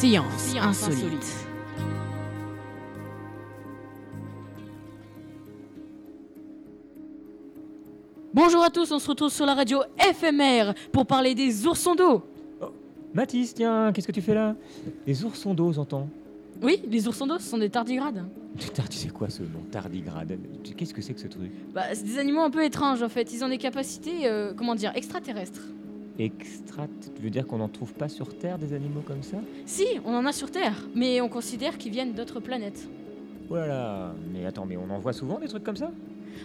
Science insolite. Bonjour à tous, on se retrouve sur la radio FMR pour parler des oursons d'eau. Mathis, tiens, qu'est-ce que tu fais là? Les oursons d'eau, j'entends. Oui, les oursons d'eau, ce sont des tardigrades. Tu sais quoi ce nom Tardigrade? Qu'est-ce que c'est que ce truc? Bah, c'est des animaux un peu étranges en fait. Ils ont des capacités, euh, comment dire, extraterrestres. Extrat, tu veux dire qu'on n'en trouve pas sur Terre des animaux comme ça? Si, on en a sur Terre, mais on considère qu'ils viennent d'autres planètes. Voilà, mais attends, mais on en voit souvent des trucs comme ça?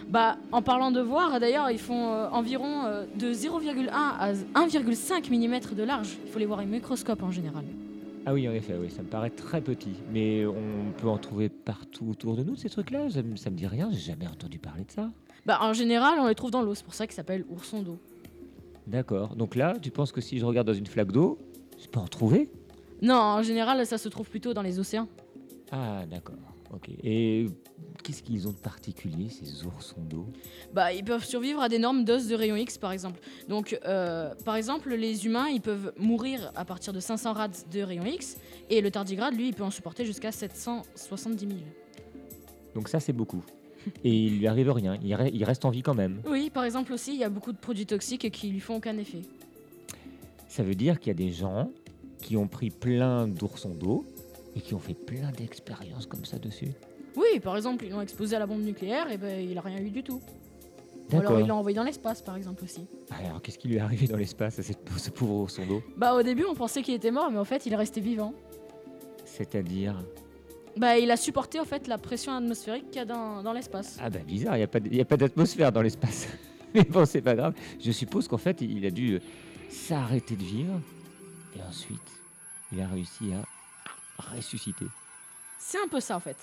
Bah, en parlant de voir, d'ailleurs, ils font euh, environ euh, de 0,1 à 1,5 mm de large. Il faut les voir avec microscope en général. Ah oui, en effet, oui, ça me paraît très petit. Mais on peut en trouver partout autour de nous, ces trucs-là? Ça, ça me dit rien, j'ai jamais entendu parler de ça. Bah, en général, on les trouve dans l'eau, c'est pour ça qu'ils s'appellent oursons d'eau. D'accord, donc là, tu penses que si je regarde dans une flaque d'eau, je peux en trouver Non, en général, ça se trouve plutôt dans les océans. Ah, d'accord, ok. Et qu'est-ce qu'ils ont de particulier, ces oursons d'eau? Bah, ils peuvent survivre à d'énormes doses de rayons X, par exemple. Donc, euh, par exemple, les humains, ils peuvent mourir à partir de 500 rads de rayons X, et le tardigrade, lui, il peut en supporter jusqu'à 770 000. Donc ça, c'est beaucoup. Et il lui arrive rien, il, re- il reste en vie quand même. Oui, par exemple aussi, il y a beaucoup de produits toxiques qui lui font aucun effet. Ça veut dire qu'il y a des gens qui ont pris plein d'oursons d'eau et qui ont fait plein d'expériences comme ça dessus. Oui, par exemple, ils l'ont exposé à la bombe nucléaire, et ben, il a rien eu du tout. Ou alors, D'accord. il l'a envoyé dans l'espace, par exemple aussi. Alors, qu'est-ce qui lui est arrivé dans l'espace à cette- ce pauvre ourson d'eau? Bah, au début, on pensait qu'il était mort, mais en fait, il est resté vivant. C'est-à-dire? Bah, il a supporté, en fait, la pression atmosphérique qu'il y a dans, dans l'espace. Ah bah bizarre, il n'y a pas d'atmosphère dans l'espace. Mais bon, c'est pas grave. Je suppose qu'en fait, il a dû euh, s'arrêter de vivre et ensuite, il a réussi à ressusciter. C'est un peu ça en fait.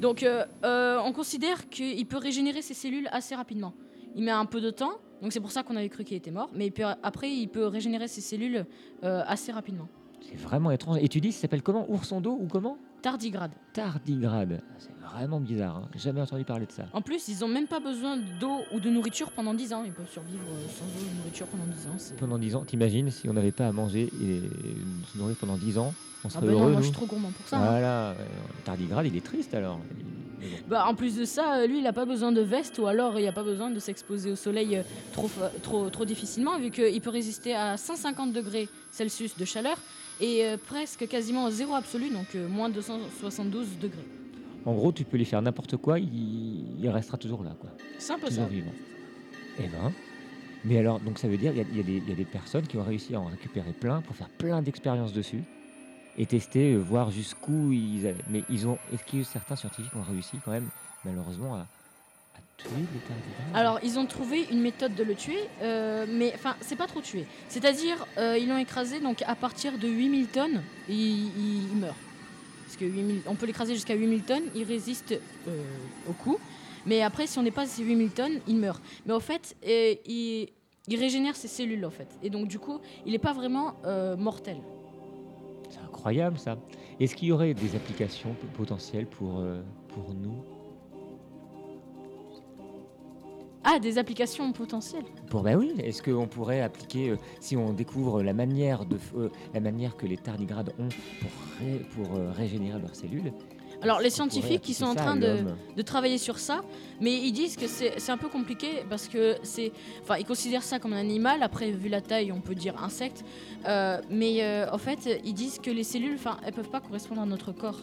Donc euh, euh, on considère qu'il peut régénérer ses cellules assez rapidement. Il met un peu de temps, donc c'est pour ça qu'on avait cru qu'il était mort, mais il peut- après il peut régénérer ses cellules euh, assez rapidement. C'est vraiment étrange. Et tu dis, ça s'appelle comment? Ourson d'eau ou comment? Tardigrade. Tardigrade. C'est vraiment bizarre. hein. Jamais entendu parler de ça. En plus, ils ont même pas besoin d'eau ou de nourriture pendant 10 ans. Ils peuvent survivre euh, sans eau ou nourriture pendant 10 ans. c'est- Pendant 10 ans, t'imagines si on n'avait pas à manger et se nourrir pendant 10 ans, on Ah serait bah non, heureux. moi je nous. suis trop gourmand pour ça. hein. Voilà. ouais. Tardigrade, il est triste alors. Il-. Bah, en plus de ça, euh, lui, il n'a pas besoin de veste ou alors il n'y a pas besoin de s'exposer au soleil euh, trop, fa- trop, trop difficilement vu qu'il peut résister à 150 degrés Celsius de chaleur et euh, presque quasiment zéro absolu, donc euh, moins 272 degrés. En gros, tu peux lui faire n'importe quoi, il, il restera toujours là, quoi. C'est ça. vivant. Eh ben. Mais alors, donc ça veut dire qu'il y a des personnes qui ont réussi à en récupérer plein pour faire plein d'expériences dessus et tester, euh, voir jusqu'où ils allaient. Mais ils ont. Est-ce que certains scientifiques ont réussi quand même, malheureusement, à, à tuer les Alors, ils ont trouvé une méthode de le tuer, euh, mais enfin, c'est pas trop tuer. C'est-à-dire, euh, ils l'ont écrasé donc à partir de 8000 tonnes, il, meurt. Parce que 8000 on peut l'écraser jusqu'à 8000 tonnes, il résiste au coup. Mais après, si on dépasse ces 8000 tonnes, il meurt. Mais au fait, il, il régénère ses cellules, en fait. Et donc, du coup, il n'est pas vraiment mortel. C'est incroyable ça. Est-ce qu'il y aurait des applications potentielles pour, euh, pour nous? Ah, des applications potentielles? Pour bah oui, est-ce qu'on pourrait appliquer, euh, si on découvre la manière, de, euh, la manière que les tardigrades ont pour, ré- pour euh, régénérer leurs cellules Alors, les scientifiques qui sont en train de, de travailler sur ça, mais ils disent que c'est c'est un peu compliqué parce que c'est. Enfin, ils considèrent ça comme un animal, après, vu la taille, on peut dire insecte. Euh, mais euh, en fait, ils disent que les cellules, enfin, elles peuvent pas correspondre à notre corps.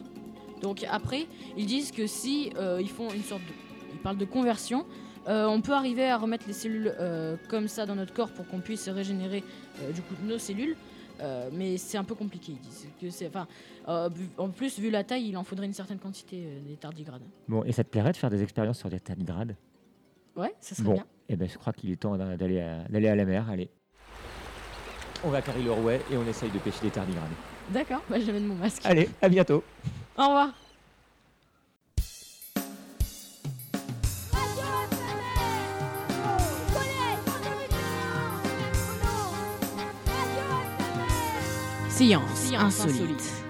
Donc après, ils disent que si euh, ils font une sorte de. Ils parlent de conversion. euh, on peut arriver à remettre les cellules euh, comme ça dans notre corps pour qu'on puisse régénérer euh, du coup nos cellules. Euh, mais c'est un peu compliqué. Ils disent que c'est, enfin, euh, en plus vu la taille, il en faudrait une certaine quantité euh, des tardigrades. Bon, et ça te plairait de faire des expériences sur des tardigrades? Ouais, ça serait Bon, bien. eh ben, je crois qu'il est temps d'a- d'aller à, d'aller à la mer. Allez. On va carrer le rouet et on essaye de pêcher des tardigrades. D'accord, bah, mettre mon masque. Allez, à bientôt. Au revoir. Science insolite.